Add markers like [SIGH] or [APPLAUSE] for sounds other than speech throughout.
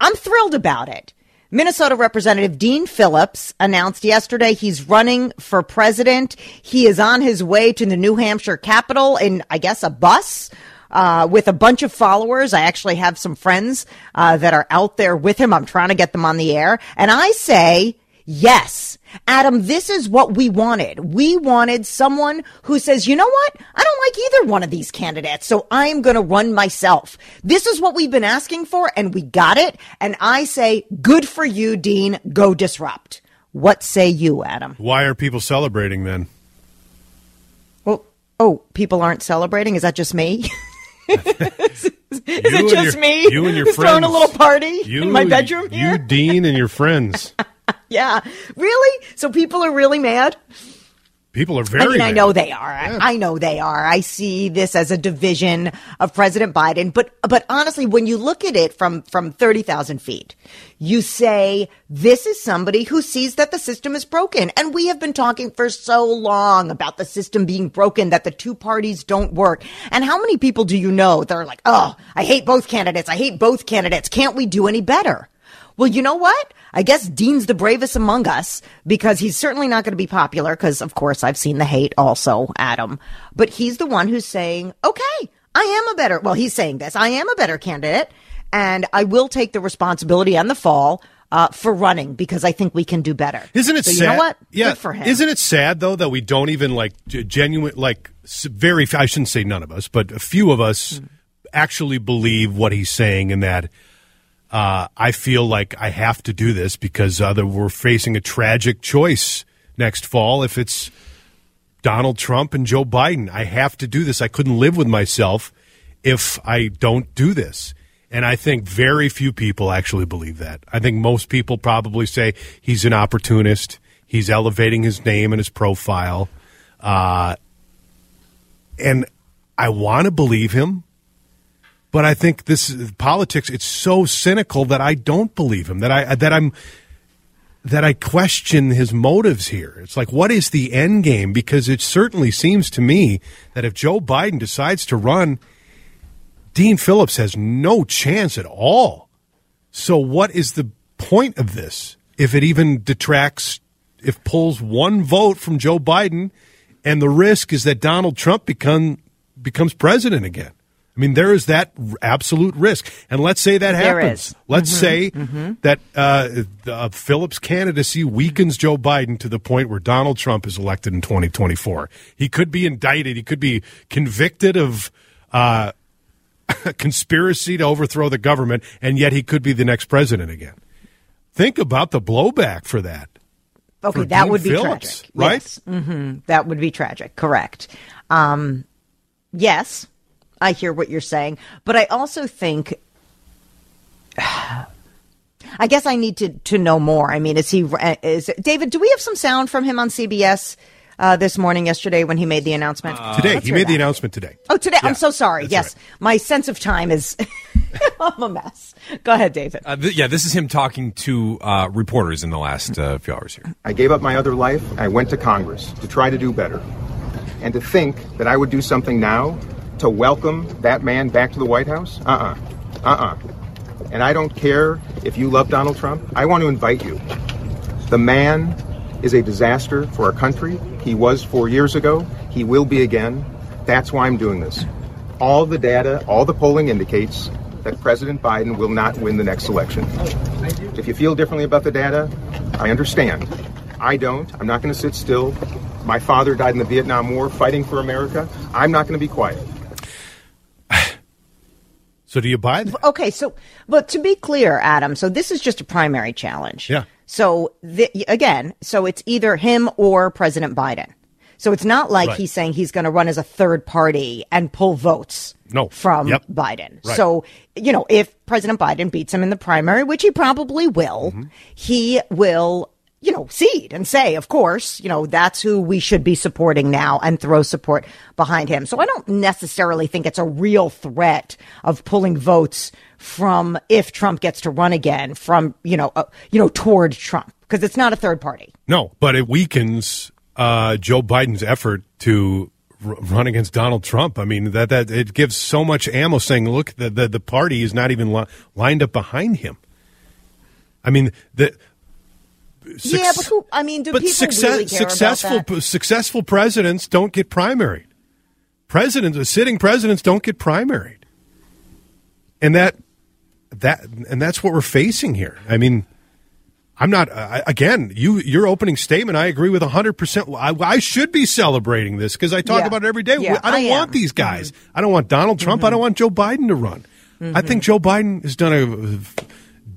I'm thrilled about it. Minnesota Representative Dean Phillips announced yesterday he's running for president. He is on his way to the New Hampshire Capitol in, I guess, a bus. Uh, with a bunch of followers. I actually have some friends uh, that are out there with him. I'm trying to get them on the air. And I say, yes, Adam, this is what we wanted. We wanted someone who says, you know what? I don't like either one of these candidates, so I'm going to run myself. This is what we've been asking for, and we got it. And I say, good for you, Dean. Go disrupt. What say you, Adam? Why are people celebrating then? Well, oh, people aren't celebrating? Is that just me? [LAUGHS] is it just your, me? You and your who's [LAUGHS] friends. throwing a little party you, in my bedroom here? You. Dean, and your friends. [LAUGHS] yeah. Really? So people are really mad? People are very. I mean, I know they are. I know they are. I see this as a division of President Biden, but but honestly, when you look at it from from thirty thousand feet, you say this is somebody who sees that the system is broken, and we have been talking for so long about the system being broken, that the two parties don't work. And how many people do you know that are like, oh, I hate both candidates. I hate both candidates. Can't we do any better? Well, you know what? I guess Dean's the bravest among us because he's certainly not going to be popular because, of course, I've seen the hate also, Adam. But he's the one who's saying, okay, I am a better, well, he's saying this, I am a better candidate and I will take the responsibility and the fall uh, for running because I think we can do better. Isn't it so sad? You know what? Yeah. Good for him. Isn't it sad though that we don't even like genuine like very I shouldn't say none of us, but a few of us actually believe what he's saying and that uh, I feel like I have to do this because other we're facing a tragic choice next fall if it's Donald Trump and Joe Biden. I have to do this. I couldn't live with myself if I don't do this. And I think very few people actually believe that. I think most people probably say he's an opportunist. He's elevating his name and his profile. Uh, and I want to believe him, but I think this politics, it's so cynical that I don't believe him, that I, that I'm, that I question his motives here. It's like, what is the end game? Because it certainly seems to me that if Joe Biden decides to run, Dean Phillips has no chance at all. So, what is the point of this? If it even detracts, if pulls one vote from Joe Biden, and the risk is that Donald Trump become becomes president again. I mean, there is that r- absolute risk. And let's say that There happens. is. Let's say that uh, uh, Phillips' candidacy weakens Joe Biden to the point where Donald Trump is elected in 2024. He could be indicted. He could be convicted of uh, [LAUGHS] conspiracy to overthrow the government, and yet he could be the next president again. Think about the blowback for that. Okay, for that Dean would be Phillips, tragic. right? Yes. hmm That would be tragic. Correct. Um, yes, I hear what you're saying, but I also think. [SIGHS] I guess I need to to know more. I mean, is he is David? Do we have some sound from him on CBS uh, this morning, yesterday, when he made the announcement? today, Let's he hear made the announcement today. Oh, today. Yeah, I'm so sorry. that's Yes, right. my sense of time is [LAUGHS] I'm a mess. Go ahead, David. Uh, th- yeah, this is him talking to uh, reporters in the last uh, few hours here. I gave up my other life. I went to Congress to try to do better. And to think that I would do something now to welcome that man back to the White House? Uh uh-uh. uh. Uh And I don't care if you love Donald Trump. I want to invite you. The man is a disaster for our country. He was four years ago. He will be again. That's why I'm doing this. All the data, all the polling indicates that President Biden will not win the next election. If you feel differently about the data, I understand. I don't. I'm not going to sit still. My father died in the Vietnam War fighting for America. I'm not going to be quiet. So, do you buy that? Okay, so but to be clear, Adam, so this is just a primary challenge. Yeah. So the, again, so it's either him or President Biden. So it's not like Right. he's saying he's going to run as a third party and pull votes No. from Yep. Biden. Right. So, you know, if President Biden beats him in the primary, which he probably will, Mm-hmm. he will, you know, cede and say, of course, you know, that's who we should be supporting now and throw support behind him. So I don't necessarily think it's a real threat of pulling votes from if Trump gets to run again from, you know, uh, you know, toward Trump because it's not a third party. No, but it weakens uh, Joe Biden's effort to r- run against Donald Trump. I mean that that it gives so much ammo. Saying, look, the the, the party is not even li- lined up behind him. I mean the. Yeah, but who, I mean, do people success, really care successful about that? successful presidents don't get primaried. Presidents, sitting presidents, don't get primaried, and that that and that's what we're facing here. I mean, I'm not uh, again. You your opening statement, I agree with 100. percent I, I should be celebrating this because I talk Yeah. about it every day. Yeah, I don't I want am. Mm-hmm. these guys. I don't want Donald Trump. I don't want Joe Biden to run. I think Joe Biden has done a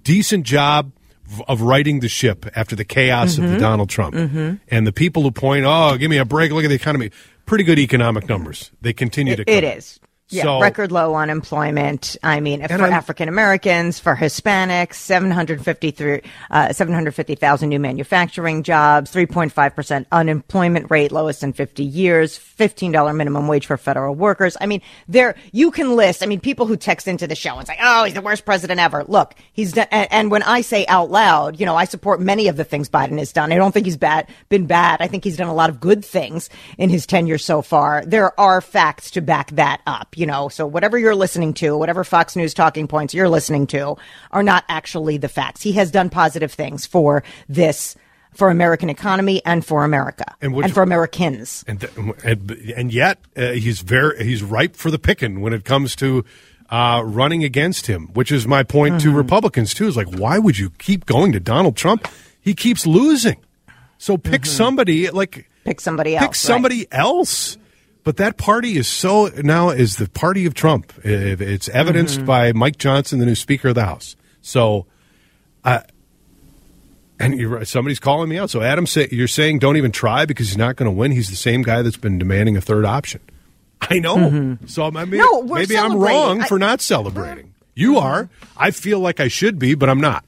decent job of righting the ship after the chaos Mm-hmm. of the Donald Trump. And the people who point, oh, give me a break, look at the economy. Pretty good economic numbers. They continue to It, come. it is. Yeah, So- record low unemployment. I mean, for African Americans, for Hispanics, 753, uh, 750,000 new manufacturing jobs, 3.5% unemployment rate, lowest in 50 years, $15 minimum wage for federal workers. I mean, there, you can list, I mean, people who text into the show and say, oh, he's the worst president ever. Look, he's done, and, and when I say out loud, you know, I support many of the things Biden has done. I don't think he's bad, been bad. I think he's done a lot of good things in his tenure so far. There are facts to back that up, you know, so whatever you're listening to, whatever Fox News talking points you're listening to are not actually the facts. He has done positive things for this, for American economy and for America And and, for Americans. and and, and yet uh, he's very he's ripe for the picking when it comes to uh, running against him, which is my point Mm-hmm. to Republicans too. Is like, why would you keep going to Donald Trump? He keeps losing, so pick somebody like Pick somebody else. pick somebody else. But that party is so now is the party of Trump. It's evidenced Mm-hmm. by Mike Johnson, the new Speaker of the House. So, uh, and you're, right, somebody's calling me out. So, Adam, say, you're saying don't even try because he's not going to win. He's the same guy that's been demanding a third option. I know. So, I mean, Mm-hmm. No, maybe I'm wrong I- for not celebrating. You are. I feel like I should be, but I'm not.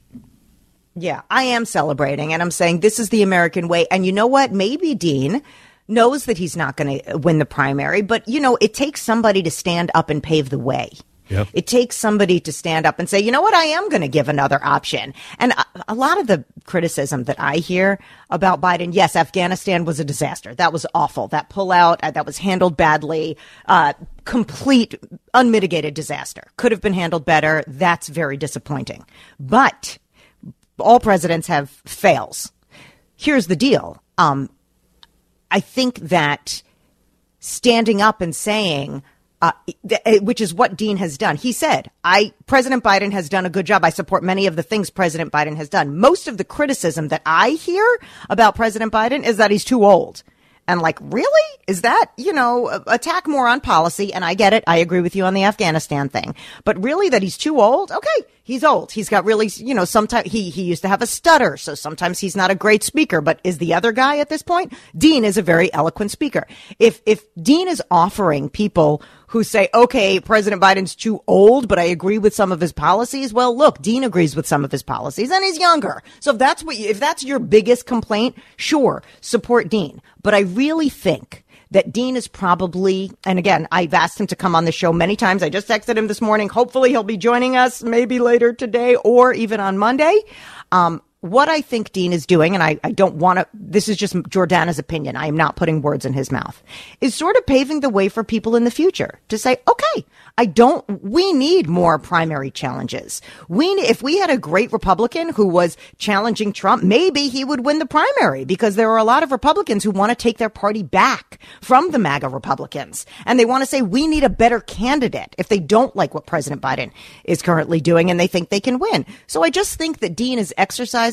Yeah, I am celebrating and I'm saying this is the American way. And you know what? Maybe Dean knows that he's not going to win the primary, but you know, it takes somebody to stand up and pave the way. Yep. It takes somebody to stand up and say, you know what, I am going to give another option. And a, a lot of the criticism that I hear about Biden, yes, Afghanistan was a disaster. That was awful. That pullout, uh, that was handled badly. Uh, complete, unmitigated disaster. Could have been handled better. That's very disappointing. But all presidents have fails. Here's the deal. Um, I think that standing up and saying, uh, th- uh, which is what Dean has done. He said, "I President Biden has done a good job. I support many of the things President Biden has done. Most of the criticism that I hear about President Biden is that he's too old." And like, really? Is that, you know, attack more on policy? And I get it. I agree with you on the Afghanistan thing. But really that he's too old? Okay. He's old. He's got really, you know, sometimes he, he used to have a stutter. So sometimes he's not a great speaker, but is the other guy at this point? Dean is a very eloquent speaker. If, if Dean is offering people who say, okay, President Biden's too old, but I agree with some of his policies. Well, look, Dean agrees with some of his policies and he's younger. So if that's what, you, if that's your biggest complaint, sure, support Dean. But I really think that Dean is probably, and again, I've asked him to come on the show many times. I just texted him this morning. Hopefully he'll be joining us maybe later today or even on Monday. Um, what I think Dean is doing, and I, I don't want to, this is just Jordana's opinion. I am not putting words in his mouth, is sort of paving the way for people in the future to say, okay, I don't, we need more primary challenges. We, if we had a great Republican who was challenging Trump, maybe he would win the primary because there are a lot of Republicans who want to take their party back from the MAGA Republicans. And they want to say, we need a better candidate if they don't like what President Biden is currently doing and they think they can win. So I just think that Dean is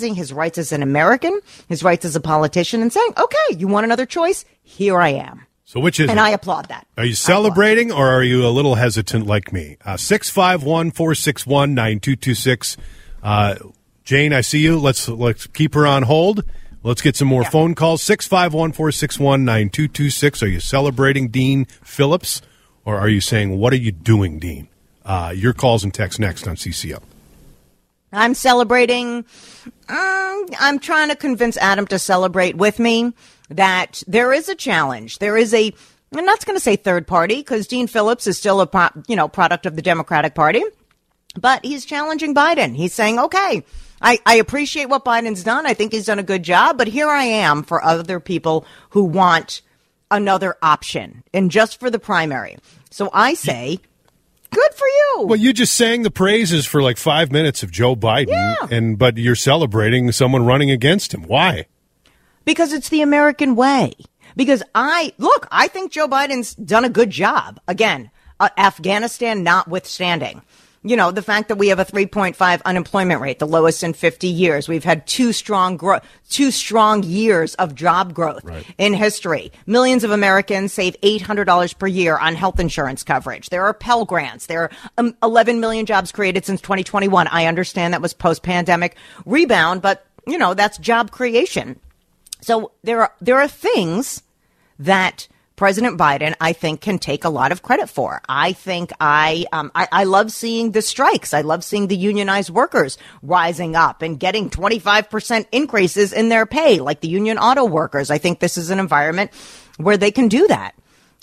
exercising his rights as an American, his rights as a politician and saying, okay, you want another choice? Here I am. So, which is And I applaud that. Are you celebrating or are you a little hesitant like me? Uh, 651 461 9226. Uh, Jane, I see you. Let's let's keep her on hold. Let's get some more phone calls. 651 461 9226. Are you celebrating Dean Phillips or are you saying, what are you doing, Dean? Uh, your calls and text next on CCO. I'm celebrating. Um, I'm trying to convince Adam to celebrate with me that there is a challenge. There is a. I'm not going to say third party because Dean Phillips is still a you know product of the Democratic Party, but he's challenging Biden. He's saying, okay, I, I appreciate what Biden's done. I think he's done a good job, but here I am for other people who want another option and just for the primary. So I say, good for you. Well, you just sang the praises for like five minutes of Joe Biden, Yeah. and but you're celebrating someone running against him. Why? Because it's the American way. Because I, look, I think Joe Biden's done a good job. Again, uh, Afghanistan notwithstanding. You know, the fact that we have a 3.5 unemployment rate, the lowest in 50 years. We've had two strong gro- two strong years of job growth in history. Millions of Americans save $800 per year on health insurance coverage. There are Pell grants. There are um, 11 million jobs created since 2021. I understand that was post-pandemic rebound, but you know, that's job creation. So there are there are things that President Biden, I think, can take a lot of credit for. I think I, um, I I love seeing the strikes. I love seeing the unionized workers rising up and getting 25% increases in their pay, like the union auto workers. I think this is an environment where they can do that.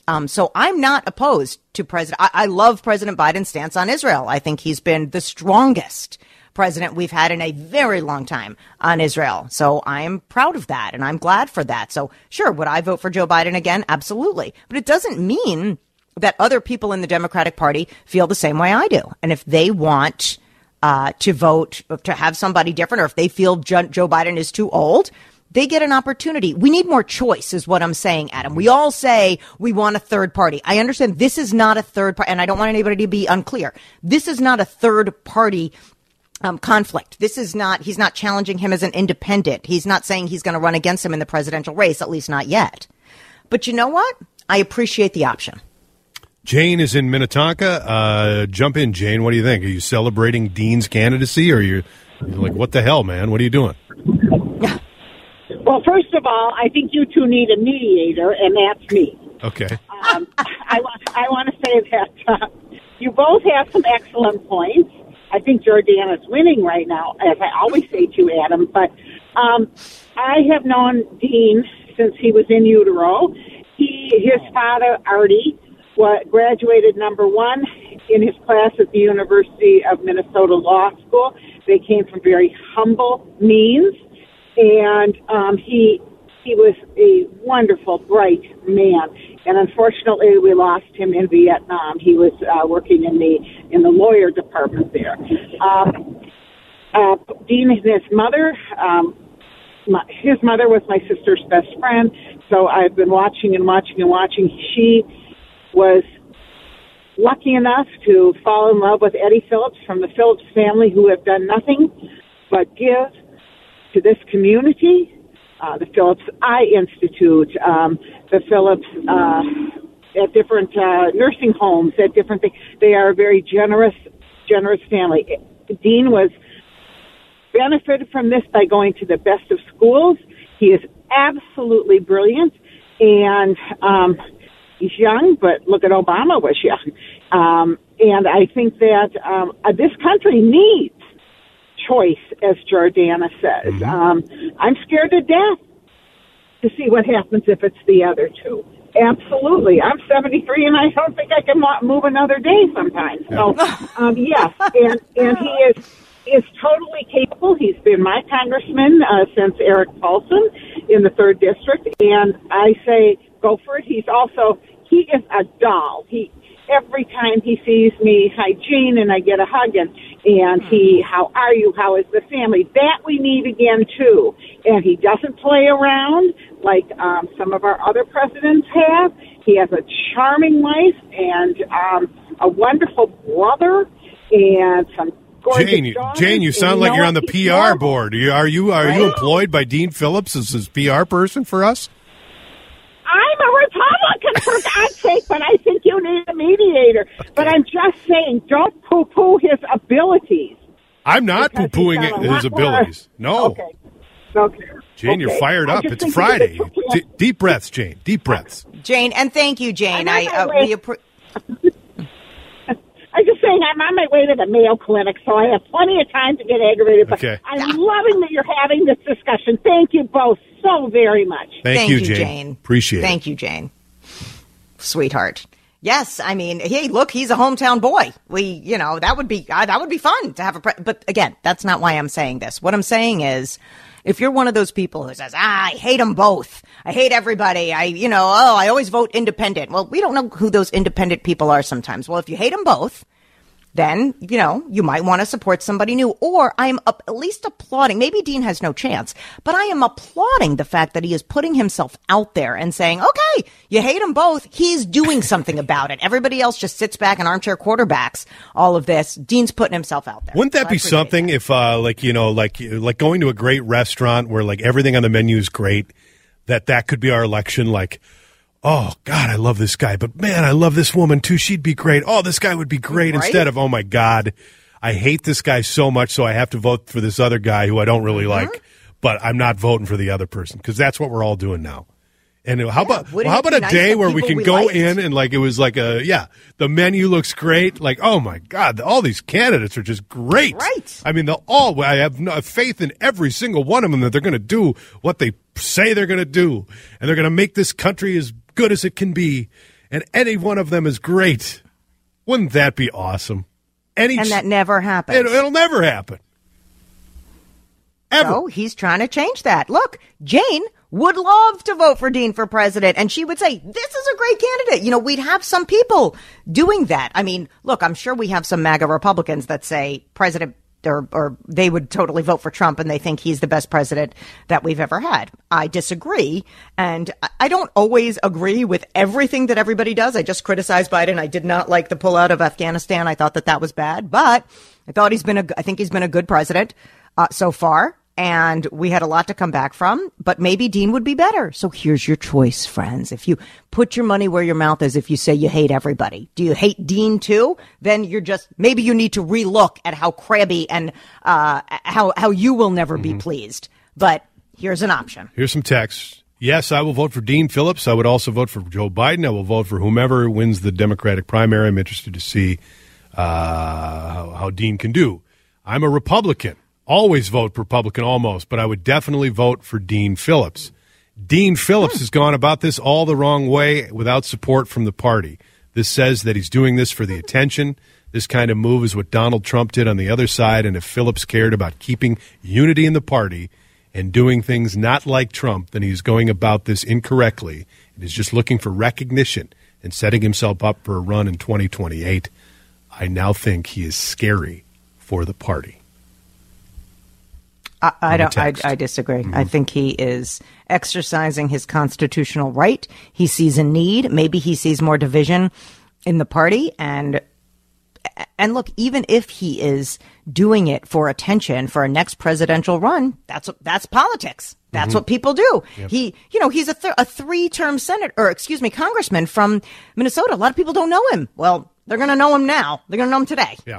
Um, so I'm not opposed to President. I, I love President Biden's stance on Israel. I think he's been the strongest president we've had in a very long time on Israel. So I'm proud of that and I'm glad for that. So sure, would I vote for Joe Biden again? Absolutely. But it doesn't mean that other people in the Democratic Party feel the same way I do. And if they want uh, to vote to have somebody different, or if they feel Jo- Joe Biden is too old, they get an opportunity. We need more choice, is what I'm saying, Adam. We all say we want a third party. I understand this is not a third party, and I don't want anybody to be unclear. This is not a third party um, conflict. This is not, he's not challenging him as an independent. He's not saying he's going to run against him in the presidential race, at least not yet. But you know what? I appreciate the option. Jane is in Minnetonka. Uh, jump in, Jane. What do you think? Are you celebrating Dean's candidacy, or are you you're like, what the hell, man? What are you doing? [LAUGHS] Well, first of all, I think you two need a mediator, and that's me. Okay. Um, [LAUGHS] I, I want to say that uh, you both have some excellent points. I think Jordana's winning right now, as I always say to Adam. But um, I have known Dean since he was in utero. He, his father, Artie, wa graduated number one in his class at the University of Minnesota Law School. They came from very humble means, and um, he he was a wonderful, bright man. And unfortunately, we lost him in Vietnam. He was uh, working in the in the lawyer department there. Um, uh, Dean and his mother. Um, my, his mother was my sister's best friend, so I've been watching and watching and watching. She was lucky enough to fall in love with Eddie Phillips from the Phillips family, who have done nothing but give to this community. Uh, the Phillips Eye Institute, um, the Phillips uh, at different uh, nursing homes, at different things. They are a very generous, generous family. Dean was benefited from this by going to the best of schools. He is absolutely brilliant, and um, he's young. But look at Obama was young, um, and I think that um, uh, this country needs choice, as Jordana says. Um, I'm scared to death to see what happens if it's the other two. Absolutely. I'm 73 and I don't think I can move another day sometimes. So, [LAUGHS] um, yes, and, and he is, is totally capable. He's been my congressman, uh, since Erik Paulsen in the third district. And I say, go for it. He's also, he is a doll. He, every time he sees me, hi Jean, and I get a hug and, and he, how are you? How is the family? That we need again too. And he doesn't play around like um, some of our other presidents have. He has a charming wife and um, a wonderful brother and some gorgeous Jane, you, daughters. Jane, you And sound like know you're on the PR board. Are you are you, are you employed by Dean Phillips as his PR person for us? I'm a Republican for God's [LAUGHS] sake, but I think you need a mediator. But I'm just saying, don't poo-poo his abilities. I'm not poo because he's pooing his lot more- abilities. No. Okay. Okay. Jane, you're fired up. It's Friday. D- deep breaths, Jane. Deep breaths. Jane, and thank you, Jane. I'm I uh, we appre- [LAUGHS] I'm just saying I'm on my way to the Mayo Clinic, so I have plenty of time to get aggravated. But Okay. I'm loving that you're having this discussion. Thank you both so very much. Thank, you, Jane. Appreciate Thank it. Thank you, Jane. Sweetheart. Yes, I mean, hey, look, he's a hometown boy. We, you know, that would be uh, that would be fun to have a. Pre- but again, that's not why I'm saying this. What I'm saying is, if you're one of those people who says, ah, I hate them both. I hate everybody. I, you know, oh, I always vote independent. Well, we don't know who those independent people are sometimes. Well, if you hate them both, then you know you might want to support somebody new. Or i'm up, at least applauding maybe dean has no chance but i am applauding the fact that he is putting himself out there and saying okay you hate them both. He's doing something about it. Everybody else just sits back and armchair quarterbacks all of this. Dean's putting himself out there. Wouldn't that I be something that. if, uh, like you know, like like going to a great restaurant where like everything on the menu is great, that that could be our election? Like, oh God, I love this guy, but man, I love this woman too. She'd be great. Oh, this guy would be great. Right? Instead of oh my God, I hate this guy so much, so I have to vote for this other guy who I don't really Mm-hmm. like, but I'm not voting for the other person because that's what we're all doing now. And how about well, how about a nice day where we can we go liked? in and like it was like a yeah, the menu looks great. Like oh my god, all these candidates are just great. Right. I mean, they'll all. I have no faith in every single one of them that they're going to do what they say they're going to do, and they're going to make this country as good as it can be. And any one of them is great. Wouldn't that be awesome? Any and that never happens it, it'll never happen. Ever. So he's trying to change that. Look, Jane would love to vote for Dean for president, and she would say, This is a great candidate. You know, we'd have some people doing that. I mean, look, I'm sure we have some MAGA Republicans that say President or, or they would totally vote for Trump and they think he's the best president that we've ever had. I disagree. And I- don't always agree with everything that everybody does. I just criticized Biden. I did not like the pullout of Afghanistan. I thought that that was bad, but I thought he's been a, I think he's been a good president uh, so far. And we had a lot to come back from, but maybe Dean would be better. So here's your choice, friends. If you put your money where your mouth is, if you say you hate everybody, do you hate Dean too? Then you're just, maybe you need to relook at how crabby and, uh, how, how you will never be pleased. But here's an option. Here's some text. Yes, I will vote for Dean Phillips. I would also vote for Joe Biden. I will vote for whomever wins the Democratic primary. I'm interested to see uh, how, how Dean can do. I'm a Republican. Always vote Republican almost, but I would definitely vote for Dean Phillips. Dean Phillips hmm. has gone about this all the wrong way without support from the party. This says that he's doing this for the attention. This kind of move is what Donald Trump did on the other side, and if Phillips cared about keeping unity in the party and doing things not like Trump, then he's going about this incorrectly and is just looking for recognition and setting himself up for a run in 2028. I now think he is scary for the party. I, I don't. I. I disagree. I think he is exercising his constitutional right. He sees a need. Maybe he sees more division in the party, and and look, even if he is doing it for attention for a next presidential run, that's that's politics. That's what people do. He, you know, he's a, th- a three-term senator, or excuse me, congressman from Minnesota. A lot of people don't know him. Well, they're going to know him now. They're going to know him today. Yeah.